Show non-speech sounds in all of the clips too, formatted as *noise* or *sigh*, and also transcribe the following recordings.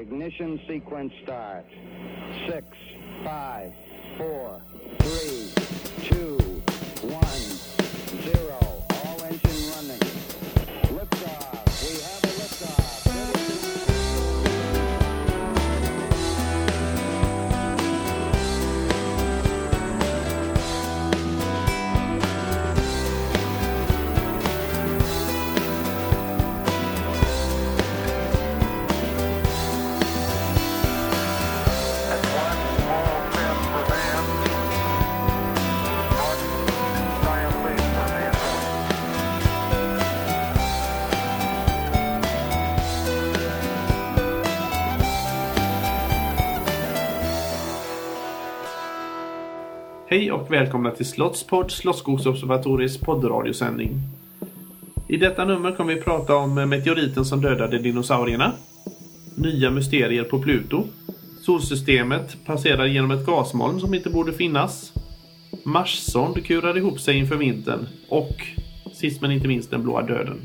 Ignition sequence start. Six, five, four, three, Hej och välkomna till Slottspodd, Slottsskogsobservatoriets poddradiosändning. I detta nummer kommer vi prata om meteoriten som dödade dinosaurierna, nya mysterier på Pluto, solsystemet passerar genom ett gasmoln som inte borde finnas, Marssond kurar ihop sig inför vintern och sist men inte minst den blåa döden.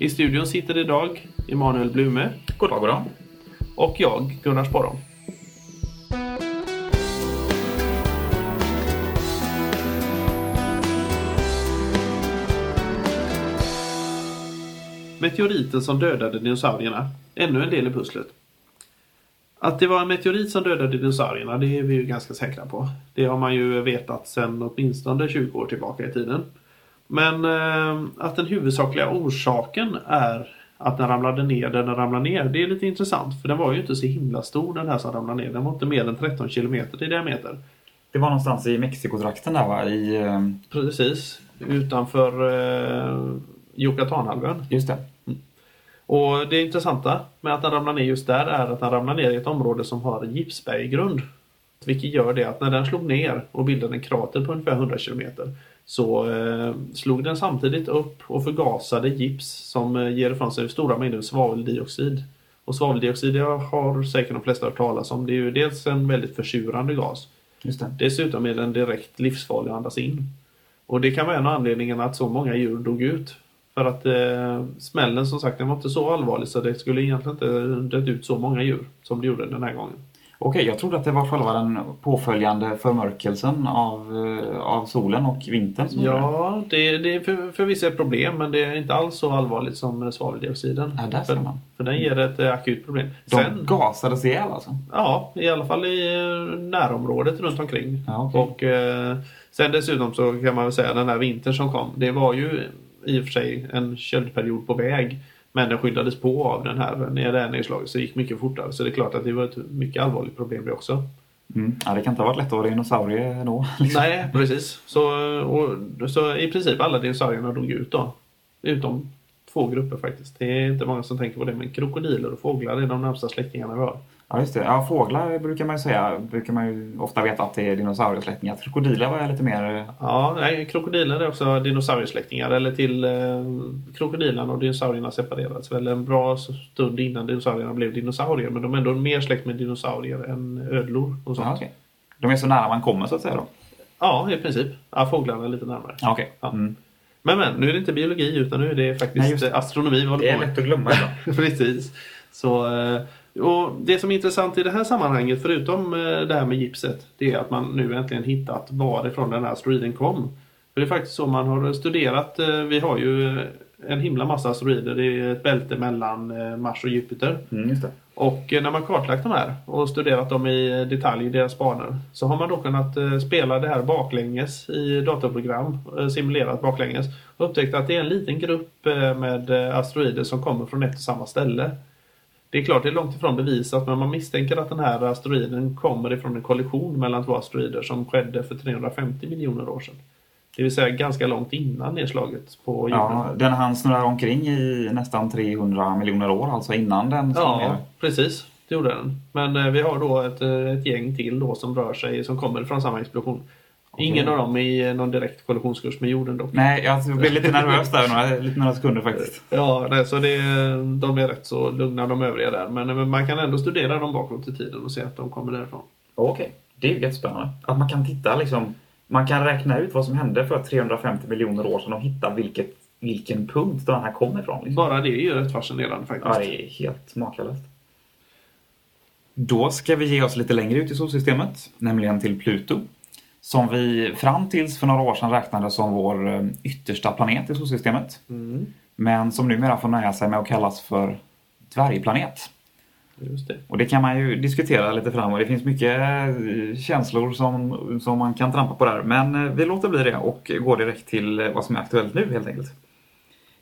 I studion sitter idag Emanuel Blume God dag, god dag. och jag, Gunnar Sporrong. Meteoriten som dödade dinosaurierna. Ännu en del i pusslet. Att det var en meteorit som dödade dinosaurierna, det är vi ju ganska säkra på. Det har man ju vetat sedan åtminstone 20 år tillbaka i tiden. Men eh, att den huvudsakliga orsaken är att den ramlade ner där den ramlade ner, det är lite intressant. För den var ju inte så himla stor den här som ramlade ner. Den var inte mer än 13 kilometer i diameter. Det var någonstans i Mexikotrakten där va? I, eh, Precis, utanför eh, Yucatanhalvön. just det. Och det intressanta med att den ramlar ner just där är att den ramlar ner i ett område som har gipsberggrund. Vilket gör det att när den slog ner och bildade en krater på ungefär 100 km så eh, slog den samtidigt upp och förgasade gips som eh, ger ifrån sig stora mängder svaveldioxid. Och svaveldioxid har säkert de flesta hört talas om. Det är ju dels en väldigt försurande gas. Just det. Dessutom är den direkt livsfarlig att andas in. Och det kan vara en av anledningarna att så många djur dog ut. För att eh, smällen som sagt den var inte så allvarlig så det skulle egentligen inte dött ut så många djur som det gjorde den här gången. Okej, jag trodde att det var själva den påföljande förmörkelsen av, eh, av solen och vintern som. Ja, det, det är för, för vissa ett problem men det är inte alls så allvarligt som svaveldioxiden. Ja, där för, man. för den ger ett eh, akut problem. De Sen, gasades ihjäl alltså? ja, i alla fall i eh, närområdet runt omkring. Ja, okej. Och eh, sen dessutom så kan man väl säga den här vintern som kom. Det var ju i och för sig en köldperiod på väg. Men den skyddades på av den här här nedslaget så det gick mycket fortare. Så det är klart att det var ett mycket allvarligt problem det också. Mm. Ja, det kan inte ha varit lätt att vara dinosaurie då. *laughs* liksom. Nej, precis. Så, och, så i princip alla dinosaurierna dog ut då. Utom två grupper faktiskt. Det är inte många som tänker på det. Men krokodiler och fåglar är de närmsta släktingarna vi har. Ja, just det. Ja, fåglar brukar man ju säga, brukar man ju ofta veta att det är dinosauriesläktingar. Krokodiler var jag lite mer... eh, Ja, nej, krokodiler är också dinosauriesläktingar. Eller till eh, krokodilerna och dinosaurierna separerades väl en bra stund innan dinosaurierna blev dinosaurier. Men de är ändå mer släkt med dinosaurier än ödlor och sånt. Ja, okej. De är så nära man kommer så att säga då? Ja, i princip. Ja, fåglarna är lite närmare. Ja, okej. Ja. Mm. Men, men, nu är det inte biologi utan nu är det faktiskt Nej, det. astronomi vi håller Det är på med. lätt att glömma ibland. *laughs* Precis. Så, eh, och det som är intressant i det här sammanhanget, förutom eh, det här med gipset, det är att man nu äntligen hittat varifrån den här asteroiden kom. För det är faktiskt så man har studerat, eh, vi har ju eh, en himla massa asteroider, det är ett bälte mellan Mars och Jupiter. Mm, just det. Och när man kartlagt de här och studerat dem i detalj, deras banor, så har man då kunnat spela det här baklänges i datorprogram, simulerat baklänges, och upptäckt att det är en liten grupp med asteroider som kommer från ett och samma ställe. Det är klart, det är långt ifrån bevisat, men man misstänker att den här asteroiden kommer ifrån en kollision mellan två asteroider som skedde för 350 miljoner år sedan. Det vill säga ganska långt innan nedslaget på jorden. Ja, den han snurrar omkring i nästan 300 miljoner år, alltså innan den Ja, ner. precis. Det gjorde den. Men eh, vi har då ett, eh, ett gäng till då som rör sig, som kommer från samma explosion. Ingen av dem i eh, någon direkt kollisionskurs med jorden dock. Nej, jag blev lite nervös där några, lite några sekunder faktiskt. Ja, nej, så det, de är rätt så lugna de övriga där. Men, men man kan ändå studera dem bakåt i tiden och se att de kommer därifrån. Okej, det är ju jättespännande. Att man kan titta liksom, man kan räkna ut vad som hände för 350 miljoner år sedan och hitta vilket, vilken punkt den här kommer ifrån. Liksom. Bara det är ju rätt fascinerande faktiskt. Ja, det är helt makalöst. Då ska vi ge oss lite längre ut i solsystemet, nämligen till Pluto. Som vi fram tills för några år sedan räknade som vår eh, yttersta planet i solsystemet. Men som numera får nöja sig med att kallas för dvärgplanet. Det. Och det kan man ju diskutera lite fram och det finns mycket eh, känslor som, som man kan trampa på där. Men eh, vi låter bli det och går direkt till vad som är aktuellt nu helt enkelt.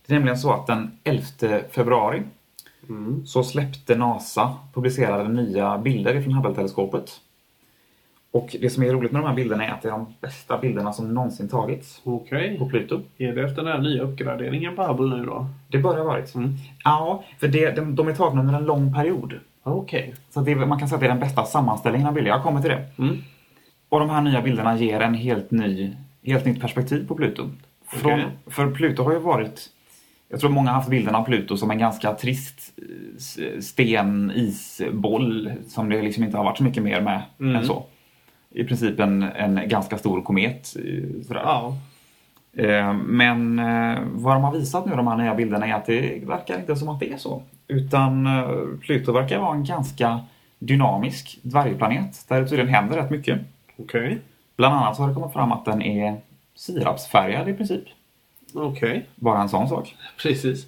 Det är nämligen så att den 11 februari så släppte NASA, publicerade nya bilder från Hubble-teleskopet. Och det som är roligt med de här bilderna är att det är de bästa bilderna som någonsin tagits Okej. på Pluto. Är det efter den här nya uppgraderingen på Hubble nu då? Det bör ha varit. Mm. Ja, för det, de, de är tagna under en lång period. Okej. Så att det, man kan säga att det är den bästa sammanställningen av bilder. Jag kommer till det. Mm. Och de här nya bilderna ger en helt, ny, helt nytt perspektiv på Pluto. Från, Okej. För Pluto har ju varit... Jag tror många har haft bilden av Pluto som en ganska trist eh, s- sten-isboll som det liksom inte har varit så mycket mer med Mm. än så. I princip en, en ganska stor komet. eh, Sådär. Ja. Eh, Men eh, vad de har visat nu, de här nya bilderna, är att det verkar inte som att det är så. Utan Pluto verkar vara en ganska dynamisk dvärgplanet där det tydligen händer rätt mycket. Okej. Bland annat så har det kommit fram att den är sirapsfärgad i princip. Okej. Bara en sån sak. Precis.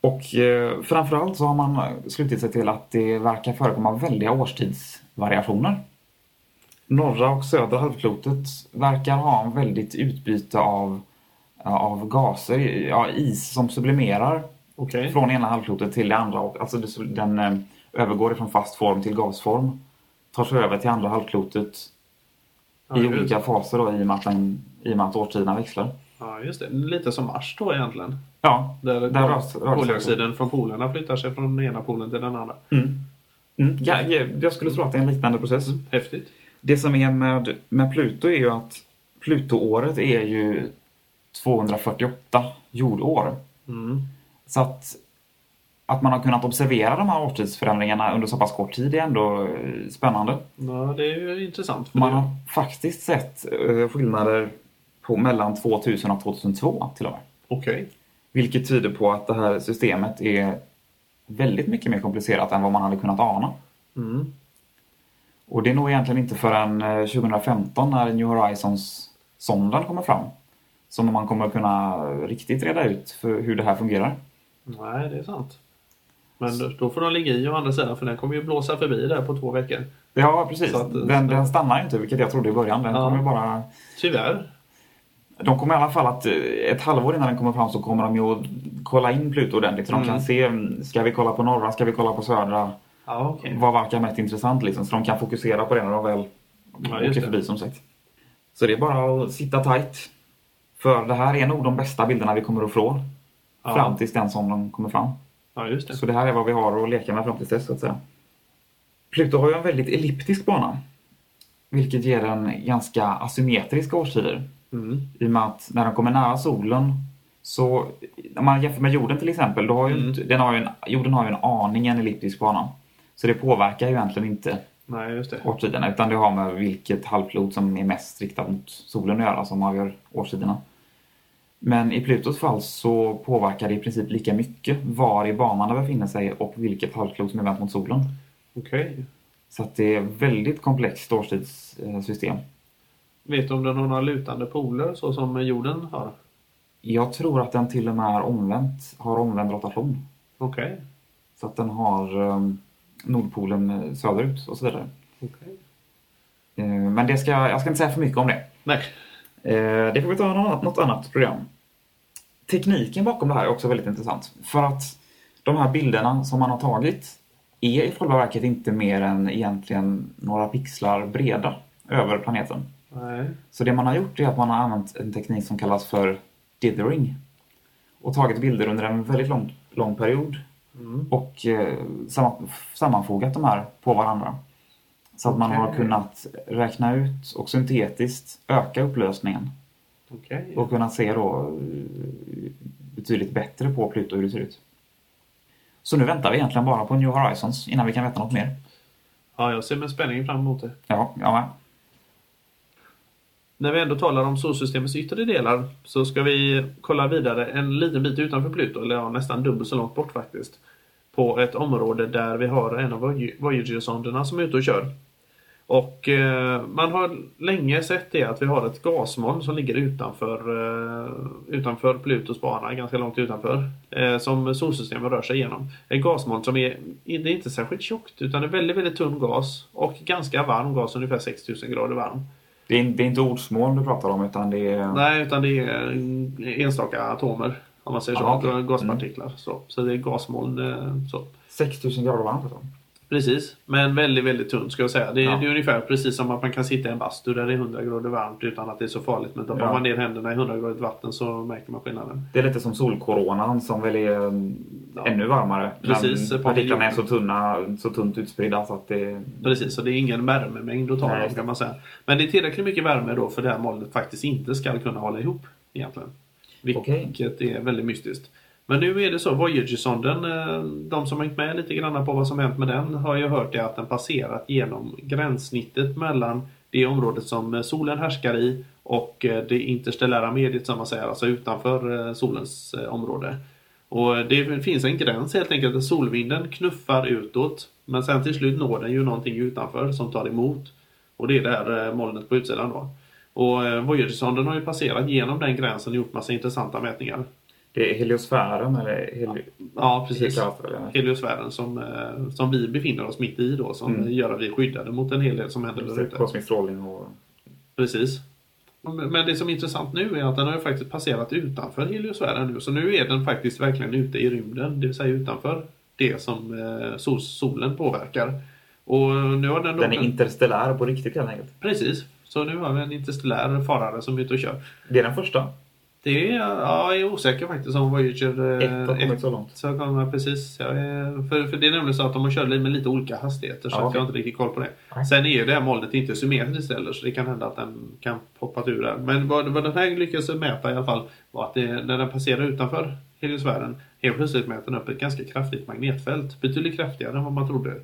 Och eh, framförallt så har man slutit sig till att det verkar förekomma väldiga årstidsvariationer. Norra och södra halvklotet verkar ha en väldigt utbyte av, av gaser, ja, is som sublimerar Okej. från ena halvklotet till det andra. Och, alltså den eh, övergår från fast form till gasform. Tar sig över till andra halvklotet Ja, i olika faser då, i, och med att den, i och med att årstiderna växlar. Ja, just det. Lite som Mars då egentligen. Ja, Där, där koldioxiden från polerna flyttar sig från den ena polen till den andra. Mm. Mm. Ja, ja, jag skulle tro att det är en liknande process. Häftigt. Det som är med, med Pluto är ju att Plutoåret är ju 248 jordår. Mm. Så att, att man har kunnat observera de här årstidsförändringarna under så pass kort tid är ändå eh, spännande. Ja, det är ju intressant. Man det, har faktiskt sett eh, skillnader på mellan 2000 och 2002 till och med. Okej. Vilket tyder på att det här systemet är väldigt mycket mer komplicerat än vad man hade kunnat ana. Mm. Och det är nog egentligen inte förrän eh, 2015 när New Horizons-sonden kommer fram som man kommer kunna riktigt reda ut för hur det här fungerar. Nej, det är sant. Men då- får de ligga i å andra sidan för den kommer ju blåsa förbi där på två veckor. Ja, precis. Att- den, den stannar ju inte, vilket jag trodde i början. Den Ja. kommer bara... Tyvärr. De kommer i alla fall att eh, ett halvår innan den kommer fram så kommer de ju att kolla in Pluto ordentligt. Så de Mm. kan se, mm, ska vi kolla på norra, ska vi kolla på södra? Ja, okej. Vad verkar mest intressant liksom? Så de kan fokusera på det när de väl Ja, åker förbi som sagt. Så det är bara att sitta tight. För det här är nog de bästa bilderna vi kommer att få. Ja. Fram tills den som de kommer fram. Ja, just det. Så det här är vad vi har att leka med fram tills dess så att säga. Pluto har ju en väldigt elliptisk bana. Vilket ger den ganska asymmetriska årstider. Mm. I och med att när den kommer nära solen så, när man jämför med jorden till exempel, då har ju Mm. den har ju en, jorden har ju en aning en elliptisk bana. Så det påverkar ju egentligen inte Nej, just det. årstiderna utan det har med vilket halvklot som är mest riktat mot solen att göra som avgör årstiderna. Men i Plutos fall så påverkar det i princip lika mycket var i banan det befinner sig och vilket halvklot som är vänt mot solen. Okej. Så att det är väldigt komplext årstidssystem. Vet du om den har några lutande poler så som jorden har? Jag tror att den till och med är omvänt, har omvänd rotation. Okej. Så att den har um, Nordpolen eh, söderut och så vidare. Okej. Eh, men det ska, jag ska inte säga för mycket om det. Nej. Eh, det får vi ta något annat, något annat program. Tekniken bakom det här är också väldigt intressant. För att de här bilderna som man har tagit är i själva verket inte mer än egentligen några pixlar breda över planeten. Nej. Så det man har gjort är att man har använt en teknik som kallas för dithering. Och tagit bilder under en väldigt lång, lång period Mm. och eh, samman- sammanfogat de här på varandra. Så att man har kunnat räkna ut och syntetiskt öka upplösningen Okej. och kunnat se då eh, betydligt bättre på Pluto hur det ser ut. Så nu väntar vi egentligen bara på New Horizons innan vi kan veta något mer. Ja, jag ser med spänning fram emot det. Ja, ja med. När vi ändå talar om solsystemets yttre delar så ska vi kolla vidare en liten bit utanför Pluto, eller ja, nästan dubbelt så långt bort faktiskt. på ett område där vi har en av Voyager-sonderna som är ute och kör. Och eh, man har länge sett det att vi har ett gasmoln som ligger utanför, eh, utanför Plutos bana, ganska långt utanför, eh, som solsystemet rör sig igenom. Ett gasmoln som är, det är inte särskilt tjockt utan är väldigt, väldigt tunn gas och ganska varm gas, ungefär 6000 grader varm. Det är, det är inte ordsmål du pratar om utan det är... Nej, utan det är enstaka atomer, om man säger så, Aha, okej. gaspartiklar. Så, så det är gasmoln. eh, Så. 6000 grader varmt alltså. Precis, men väldigt, väldigt tunt ska jag säga. Det är, Ja. det är ungefär precis som att man kan sitta i en bastu där det är 100 grader varmt utan att det är så farligt. Men doppar Ja. man ner händerna i 100 grader vatten så märker man skillnaden. Det är lite som solkoronan som väl är mm, Ja. ännu varmare. Precis, Men partiklarna är så tunna, så tunt utspridda så att det... Precis, så det är ingen värmemängd att tala om kan man säga. Men det är tillräckligt mycket värme då för det här molnet faktiskt inte ska kunna hålla ihop egentligen. Vilket Okej. är väldigt mystiskt. Men nu är det så, Voyager-sonden, eh, de som har hängt med lite grann på vad som hänt med den har ju hört det att den passerat genom gränssnittet mellan det området som eh, solen härskar i och eh, det interstellära mediet som man säger, alltså utanför solens område. Och det finns en gräns helt enkelt där solvinden knuffar utåt men sen till slut når den ju någonting utanför som tar emot. Och det är det här molnet på utsidan då. Och Voyager-sonden har ju passerat genom den gränsen och gjort massa intressanta mätningar. Det är heliosfären eller heli... Ja, precis. Heliosfären som, eh, som vi befinner oss mitt i då som Mm. gör att vi är skyddade mot en hel del som händer där ute. Kosmisk strålning och... Precis. Men det som är intressant nu är att den har ju faktiskt passerat utanför heliosfären nu. Så nu är den faktiskt verkligen ute i rymden, det vill säga utanför det som eh, sol, solen påverkar. Och nu har den då... Den är interstellär på riktigt helt enkelt. Precis. Så nu har vi en interstellär farare som är ute och kör. Det är den första. Det är, ja, jag är osäker faktiskt om Voyager Ett har eh, kommit så långt. Så kommer precis. Är, för, för det är nämligen så att de har kört med lite olika hastigheter så Ja, att jag har inte riktigt koll på det. Nej. Sen är ju det här molnet inte symmetriskt heller så det kan hända att den kan hoppa ur där. Men vad, vad den här lyckades mäta i alla fall var att det, när den passerar utanför heliosfären helt plötsligt mäter den upp ett ganska kraftigt magnetfält. Betydligt kraftigare än vad man trodde.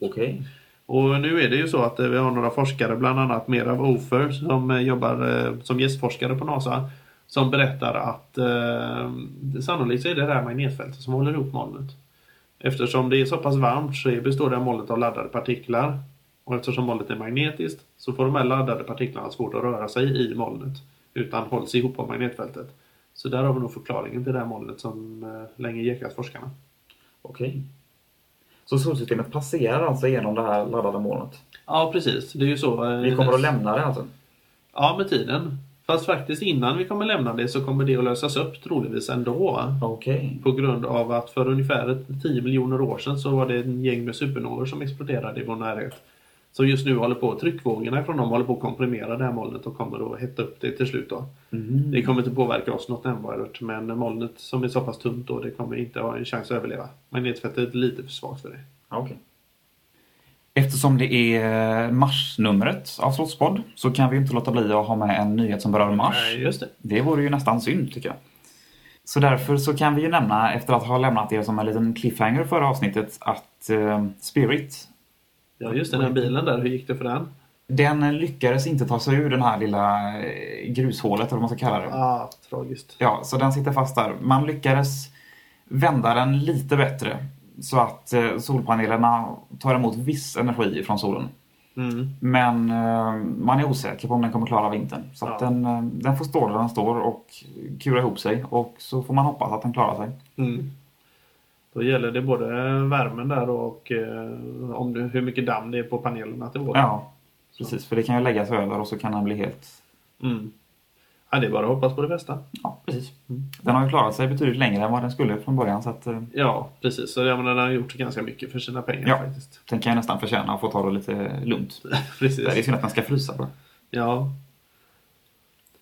Okej. Och nu är det ju så att eh, vi har några forskare, bland annat Merav Ofer som eh, jobbar som gästforskare på NASA. Som berättar att eh, det- sannolikt så är det det här magnetfältet som håller ihop molnet. Eftersom det är så pass varmt så består det här molnet av laddade partiklar. Och eftersom molnet är magnetiskt så får de här laddade partiklarna svårt att röra sig i molnet. Utan hålls ihop av magnetfältet. Så där har vi nog förklaringen till det här molnet som eh, länge jäkat forskarna. Okej. Så solsystemet passerar alltså genom det här laddade molnet? Ja precis, det är ju så. eh, Vi kommer att lämna det alltså? Ja, med tiden. Fast faktiskt innan vi kommer lämna det så kommer det att lösas upp troligtvis ändå. Okej. På grund av att för ungefär 10 miljoner år sedan så var det en gäng med supernovor som exploderade i vår närhet. Så just nu håller på, tryckvågorna från dem håller på att komprimera det här molnet och kommer att hetta upp det till slut då. Mm. Det kommer inte påverka oss något nämnvärt men molnet som är så pass tunt då det kommer inte ha en chans att överleva. Magnetfältet är lite för svagt för det. Okej. Eftersom det är marsnumret av Slottspodd så kan vi inte låta bli att ha med en nyhet som berör Mars. Just det. Det vore ju nästan synd tycker jag. Så därför så kan vi ju nämna, efter att ha lämnat er som en liten cliffhanger förra avsnittet, att eh, Spirit, Ja, just det. Den här bilen där, hur gick det för den? den lyckades inte ta sig ur den här lilla eh, grushålet, eller vad man ska kalla det. Ah, tragiskt. Ja, så den sitter fast där. Man lyckades vända den lite bättre så att eh, solpanelerna tar emot viss energi från solen. Mm. Men eh, man är osäker på om den kommer klara vintern. Så att Ja. den, eh, den får stå där den står och kura ihop sig. Och så får man hoppas att den klarar sig. Mm. Då gäller det både värmen där och om det, hur mycket damm det är på panelerna till våren. Ja, precis. För det kan ju läggas över och så kan den bli helt... Mm. Ja, det är bara att hoppas på det bästa. Ja, precis. Den har ju klarat sig betydligt längre än vad den skulle från början. Så att, eh, Ja, precis. Så jag menar, den har gjort ganska mycket för sina pengar Ja. faktiskt. den kan ju nästan förtjäna att få ta det lite lugnt. *laughs* precis. Det är synd att den ska frysa bara. Ja.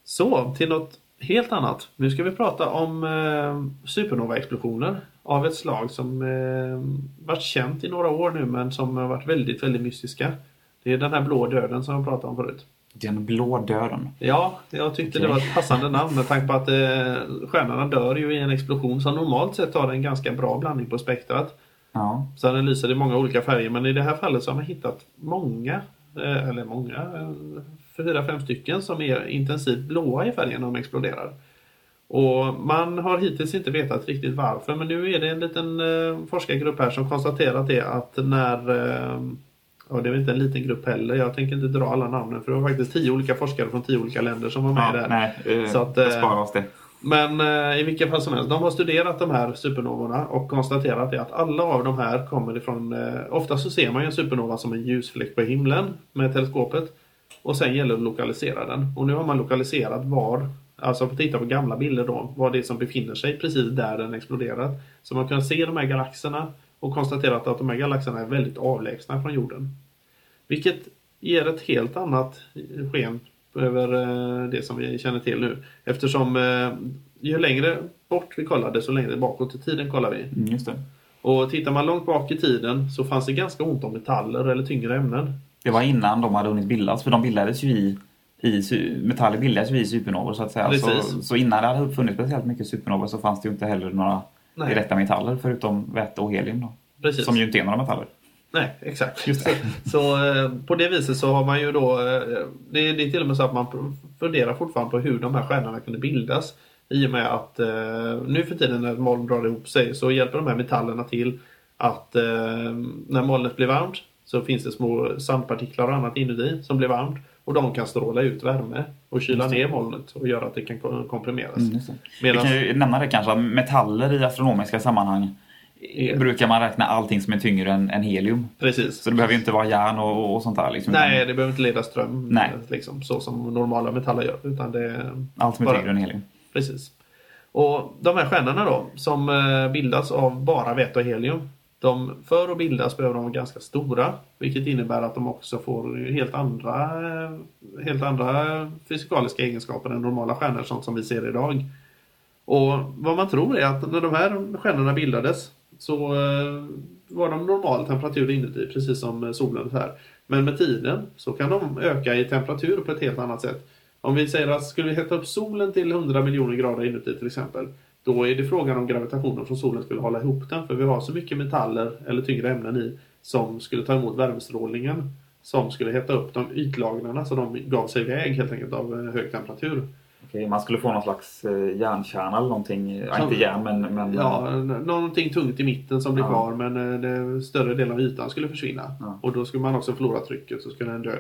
Så, till något helt annat. Nu ska vi prata om eh, supernova-explosioner av ett slag som eh, varit känt i några år nu men som har varit väldigt, väldigt mystiska. Det är den här blå döden som jag pratade om förut. Den blå döden. Ja, jag tyckte det Okej. var ett passande namn med tanke på att eh, stjärnorna dör ju i en explosion som normalt sett har en ganska bra blandning på spektrat. Ja, Så den lyser i många olika färger men i det här fallet så har man hittat många, eh, eller många, eh, fyra, fem stycken som är intensivt blåa i färgen när de exploderar. Och man har hittills inte vetat riktigt varför men nu är det en liten eh, forskargrupp här som konstaterat det att när Ja, det är väl inte en liten grupp heller. Jag tänker inte dra alla namnen för det var faktiskt tio olika forskare från tio olika länder som var med Ja, där. nej, eh, Så att, eh, sparar oss det. Men eh, i vilket fall som helst, de har studerat de här supernovorna och konstaterat att alla av de här kommer ifrån... Eh, ofta så ser man ju en supernova som en ljusfläck på himlen med teleskopet. Och sen gäller det att lokalisera den. Och nu har man lokaliserat var, alltså för att titta på gamla bilder då, var det är som befinner sig precis där den exploderat. Så man kan se de här galaxerna och konstaterat att de här galaxerna är väldigt avlägsna från jorden. Vilket ger ett helt annat sken över eh, det som vi känner till nu. Eftersom eh, ju längre bort vi kollar desto längre bakåt i tiden kollar vi. Mm, just det. Och tittar man långt bak i tiden så fanns det ganska ont om metaller eller tyngre ämnen. Det var innan de hade hunnit bildas, för de bildades ju i, i metaller bildades ju i supernovor så att säga. Så, Precis. så innan det hade uppfunnits speciellt mycket supernovor så fanns det ju inte heller några Nej. direkta metaller förutom väte och helium då. Precis. Som ju inte är några metaller. Nej, exakt. Just det. Så eh, på det viset så har man ju då... Eh, det, är, det är till och med så att man funderar fortfarande på hur de här stjärnorna kunde bildas. I och med att eh, nu för tiden när moln drar ihop sig så hjälper de här metallerna till att när molnet blir varmt så finns det små sandpartiklar och annat inuti som blir varmt. Och de kan stråla ut värme och kyla ner molnet och göra att det kan ko- komprimeras. Mm. Medan- Vi kan ju nämna det kanske, metaller i astronomiska sammanhang Eh, brukar man räkna allting som är tyngre än, än helium. Precis. Så det behöver ju inte vara järn och, och sånt där. Liksom, Nej, det behöver inte leda ström Nej. Liksom, så som normala metaller gör. Utan det är Allt som är bara- tyngre än helium. Precis. Och de här stjärnorna då, som eh, bildas av bara väte och helium. De, för att bildas behöver de vara ganska stora. Vilket innebär att de också får helt andra, helt andra fysikaliska egenskaper än normala stjärnor, sånt som vi ser idag. Och vad man tror är att när de här stjärnorna bildades så eh, var de normal temperatur inuti, precis som solen här. Men med tiden så kan de öka i temperatur på ett helt annat sätt. Om vi säger att skulle vi hetta upp solen till 100 miljoner grader inuti till exempel. Då är det frågan om gravitationen från solen skulle hålla ihop den. För vi har så mycket metaller eller tyngre ämnen i som skulle ta emot värmestrålningen. Som skulle hetta upp de ytlagren så de gav sig iväg helt enkelt av eh, hög temperatur. Okej, man skulle få någon slags eh, järnkärna eller någonting. Ja, Som- inte järn men... men Ja, någonting tungt i mitten som blir Ja. kvar men eh, det större delen av ytan skulle försvinna. Ja. Och då skulle man också förlora trycket så skulle den dö.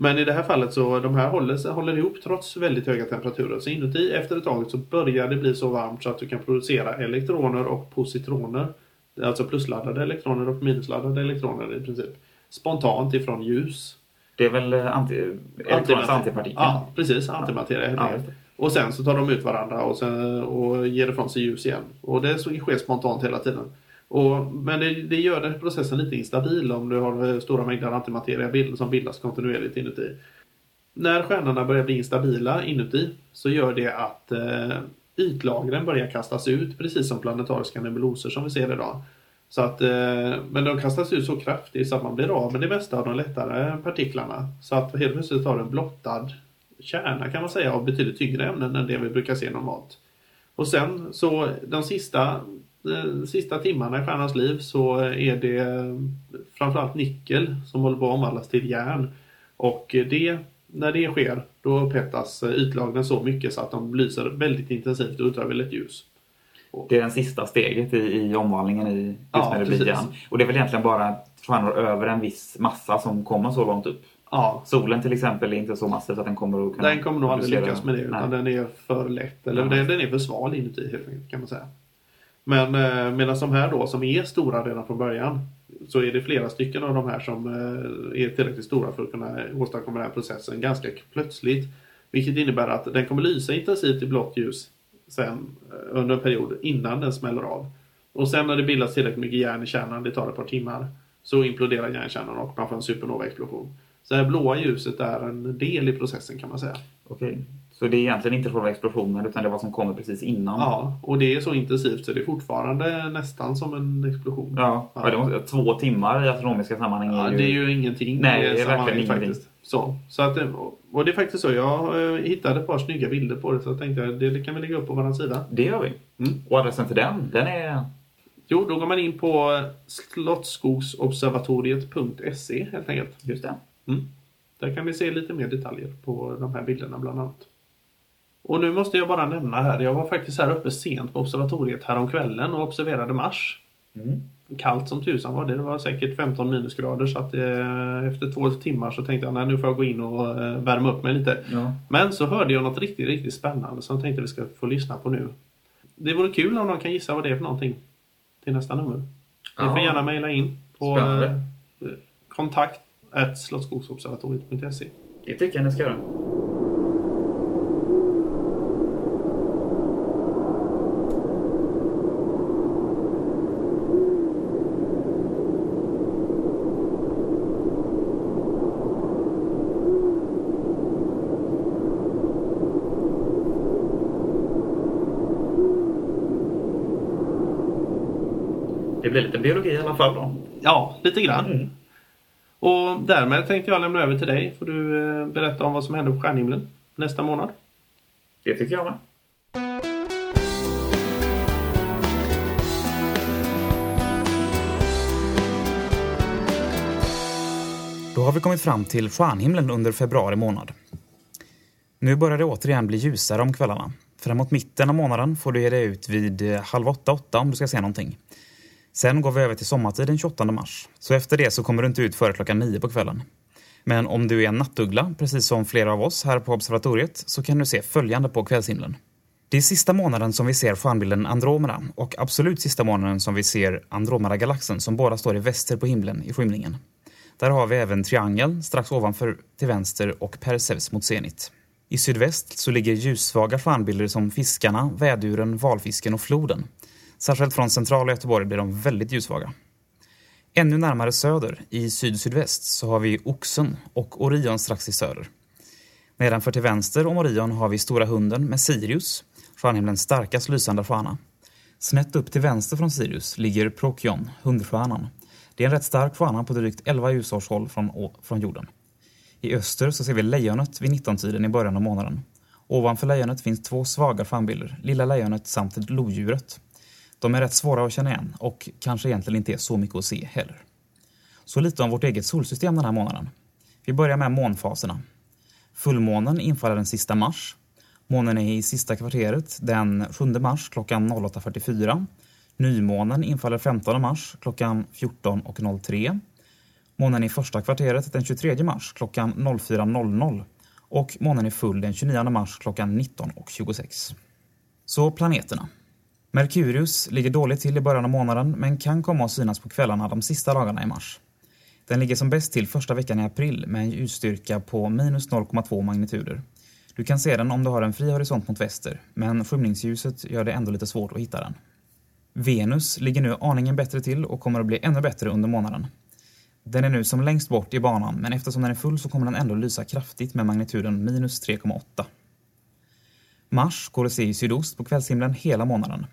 Men i det här fallet så de här håller, sig- håller ihop trots väldigt höga temperaturer. Så inuti efter ett tag så börjar det bli så varmt så att du kan producera elektroner och positroner. Alltså plusladdade elektroner och minusladdade elektroner i princip. Spontant ifrån ljus. Det är väl eh, anti, elektronisk antipartikel? Ja, precis. Antimateria Ja, Och sen så tar de ut varandra och, sen, och ger ifrån sig ljus igen. Och det sker spontant hela tiden. Och, men det, det gör den processen lite instabil om du har eh, stora mängder antimateria bild, som bildas kontinuerligt inuti. När stjärnorna börjar bli instabila inuti så gör det att eh, ytlagren börjar kastas ut precis som planetariska nebuloser som vi ser idag. Så att, eh, men de kastas ut så kraftigt så att man blir av med det mesta av de lättare partiklarna. Så att helt plötsligt har du en blottad kärna kan man säga av betydligt tyngre ämnen än det vi brukar se normalt. Och sen så de sista, de sista timmarna i stjärnans liv så är det framförallt nickel som håller på att omvandlas till järn. Och det, när det sker då upphettas ytlagren så mycket så att de lyser väldigt intensivt och ultraviolett ljus. Det är det sista steget i, i omvandlingen i just Ja. Och det är väl egentligen bara stjärnor över en viss massa som kommer så långt upp. Ja, Solen till exempel är inte så massiv att den kommer att kunna Den kommer nog aldrig lyckas med det utan Nej. den är för lätt. Eller Ja. den, den är för sval inuti helt enkelt kan man säga. Men eh, medan de här då som är stora redan från början så är det flera stycken av de här som eh, är tillräckligt stora för att kunna åstadkomma den här processen ganska plötsligt. Vilket innebär att den kommer lysa intensivt i blått ljus sen eh, under en period innan den smäller av. Och sen när det bildas tillräckligt mycket järn i kärnan, det tar ett par timmar, så imploderar järnkärnan och man får en supernova-explosion. Så det blåa ljuset är en del i processen kan man säga. Okej. Så det är egentligen inte själva explosionen utan det är vad som kommer precis innan? Ja, och det är så intensivt så det är fortfarande nästan som en explosion. Ja, ja. det måste, två timmar i astronomiska sammanhang Ja, är ju... det är ju ingenting. Nej, det är verkligen ingenting. Så, så att, och det är faktiskt så. Jag eh, hittade ett par snygga bilder på det så jag tänkte att det, kan vi lägga upp på vår sida. Det gör vi. Mm. Och adressen till den, den är... Jo, då går man in på slottsskogsobservatoriet.se helt enkelt. Just det. Mm. Där kan ni se lite mer detaljer på de här bilderna bland annat. Och nu måste jag bara nämna här, jag var faktiskt här uppe sent på observatoriet häromkvällen och observerade Mars. Mm. Kallt som tusan var det, det var säkert 15 minusgrader så att eh, efter två timmar så tänkte jag nej, nu får jag gå in och eh, värma upp mig lite. Ja. Men så hörde jag något riktigt, riktigt spännande som jag tänkte vi ska få lyssna på nu. Det vore kul om någon kan gissa vad det är för någonting till nästa nummer. Ni får gärna mejla in på Spännande. eh, kontakt slottsskogsobservatoriet.se Det tycker jag ni ska göra. Det blir lite biologi i alla fall då. Ja, lite grann. Mm. Och därmed tänkte jag lämna över till dig. Får du eh, berätta om vad som händer på stjärnhimlen nästa månad. Det tycker jag med. Då har vi kommit fram till stjärnhimlen under februari månad. Nu börjar det återigen bli ljusare om kvällarna. Framåt mitten av månaden får du ge dig ut vid eh, halv åtta, åtta om du ska se någonting. Sen går vi över till sommartid den 28 mars. Så efter det så kommer du inte ut före klockan nio på kvällen. Men om du är en nattuggla, precis som flera av oss här på observatoriet, så kan du se följande på kvällshimlen. Det är sista månaden som vi ser stjärnbilden Andromeda och absolut sista månaden som vi ser Andromeda-galaxen som båda står i väster på himlen i skymningen. Där har vi även triangeln strax ovanför till vänster och Perseus mot zenit. I sydväst så ligger ljussvaga stjärnbilder som fiskarna, väduren, valfisken och floden. Särskilt från centrala Göteborg blir de väldigt ljussvaga. Ännu närmare söder, i syd-sydväst, så har vi Oxen och Orion strax i söder. Nedanför till vänster om Orion har vi Stora hunden med Sirius, stjärnhimlens starkast lysande stjärna. Snett upp till vänster från Sirius ligger Procyon, hundstjärnan. Det är en rätt stark stjärna på drygt 11 ljusårshåll från, från jorden. I öster så ser vi lejonet vid 19-tiden i början av månaden. Ovanför lejonet finns två svaga stjärnbilder, Lilla lejonet samt lodjuret. De är rätt svåra att känna igen och kanske egentligen inte är så mycket att se heller. Så lite om vårt eget solsystem den här månaden. Vi börjar med månfaserna. Fullmånen infaller den sista mars. Månen är i sista kvarteret den 7 mars klockan 08.44. Nymånen infaller 15 mars klockan 14.03. Månen i första kvarteret den 23 mars klockan 04.00 och månen är full den 29 mars klockan 19.26. Så planeterna. Merkurius ligger dåligt till i början av månaden men kan komma att synas på kvällarna de sista dagarna i mars. Den ligger som bäst till första veckan i april med en ljusstyrka på minus 0,2 magnituder. Du kan se den om du har en fri horisont mot väster, men skymningsljuset gör det ändå lite svårt att hitta den. Venus ligger nu aningen bättre till och kommer att bli ännu bättre under månaden. Den är nu som längst bort i banan, men eftersom den är full så kommer den ändå lysa kraftigt med magnituden minus 3,8. Mars går att se i sydost på kvällshimlen hela månaden.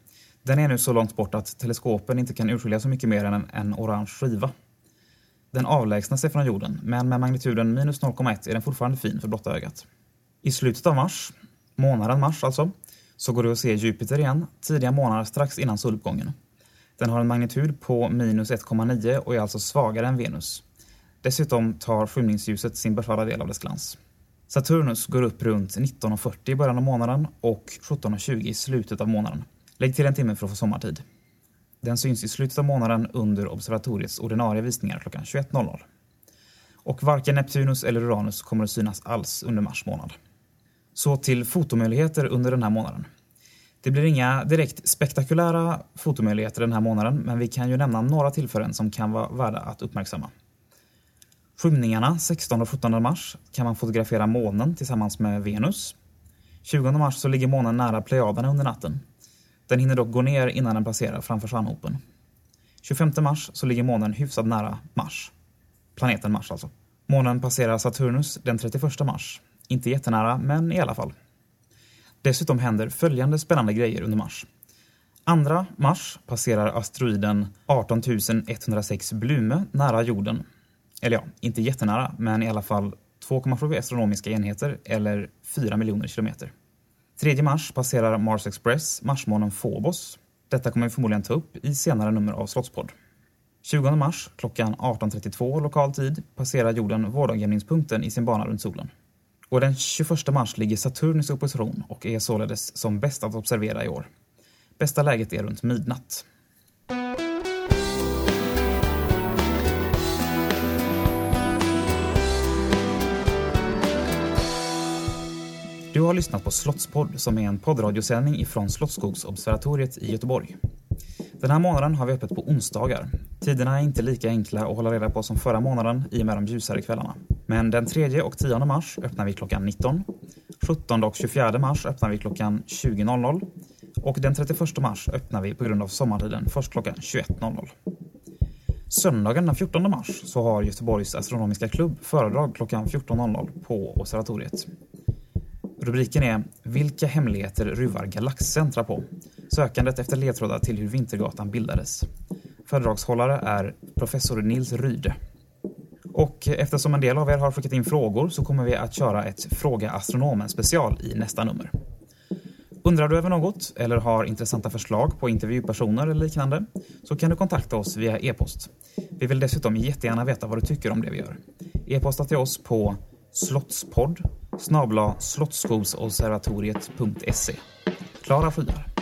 Den är nu så långt bort att teleskopen inte kan urskilja så mycket mer än en, en orange skiva. Den avlägsnar sig från jorden, men med magnituden minus 0,1 är den fortfarande fin för blotta ögat. I slutet av mars, månaden mars alltså, så går det att se Jupiter igen, tidiga månader strax innan soluppgången. Den har en magnitud på minus 1,9 och är alltså svagare än Venus. Dessutom tar skymningsljuset sin beskärda del av dess glans. Saturnus går upp runt 19.40 i början av månaden och 17.20 i slutet av månaden. Lägg till en timme för att få sommartid. Den syns i slutet av månaden under observatoriets ordinarie visningar klockan 21.00. Och varken Neptunus eller Uranus kommer att synas alls under mars månad. Så till fotomöjligheter under den här månaden. Det blir inga direkt spektakulära fotomöjligheter den här månaden, men vi kan ju nämna några tillfällen som kan vara värda att uppmärksamma. Skymningarna 16 och 17 mars kan man fotografera månen tillsammans med Venus. 20 mars så ligger månen nära Plejaderna under natten. Den hinner dock gå ner innan den passerar framför stjärnhopen. 25 mars så ligger månen hyfsat nära Mars. Planeten Mars alltså. Månen passerar Saturnus den 31 mars. Inte jättenära, men i alla fall. Dessutom händer följande spännande grejer under mars. 2 mars passerar asteroiden 18 106 Blume nära jorden. Eller ja, inte jättenära, men i alla fall 2,7 astronomiska enheter eller 4 miljoner kilometer. 3 mars passerar Mars Express marsmånen Phobos. Detta kommer vi förmodligen ta upp i senare nummer av Slottspodd. 20 mars klockan 18.32 lokal tid passerar jorden vårdagjämningspunkten i sin bana runt solen. Och den 21 mars ligger Saturnus i opposition och är således som bäst att observera i år. Bästa läget är runt midnatt. Du har lyssnat på Slottspodd som är en poddradiosändning ifrån Slottsskogsobservatoriet i Göteborg. Den här månaden har vi öppet på onsdagar. Tiderna är inte lika enkla att hålla reda på som förra månaden i och med de ljusare kvällarna. Men den 3 och 10 mars öppnar vi klockan 19. 17 och 24 mars öppnar vi klockan 20.00. Och den 31 mars öppnar vi på grund av sommartiden först klockan 21.00. Söndagen den 14 mars så har Göteborgs astronomiska klubb föredrag klockan 14.00 på observatoriet. Rubriken är “Vilka hemligheter ruvar galaxcentra på?” Sökandet efter ledtrådar till hur Vintergatan bildades. Föredragshållare är professor Nils Ryde. Och eftersom en del av er har skickat in frågor så kommer vi att köra ett Fråga Astronomen special i nästa nummer. Undrar du över något eller har intressanta förslag på intervjupersoner eller liknande så kan du kontakta oss via e-post. Vi vill dessutom jättegärna veta vad du tycker om det vi gör. E-posta till oss på slottspodd snabla slottskogsobservatoriet.se. Klara skyar.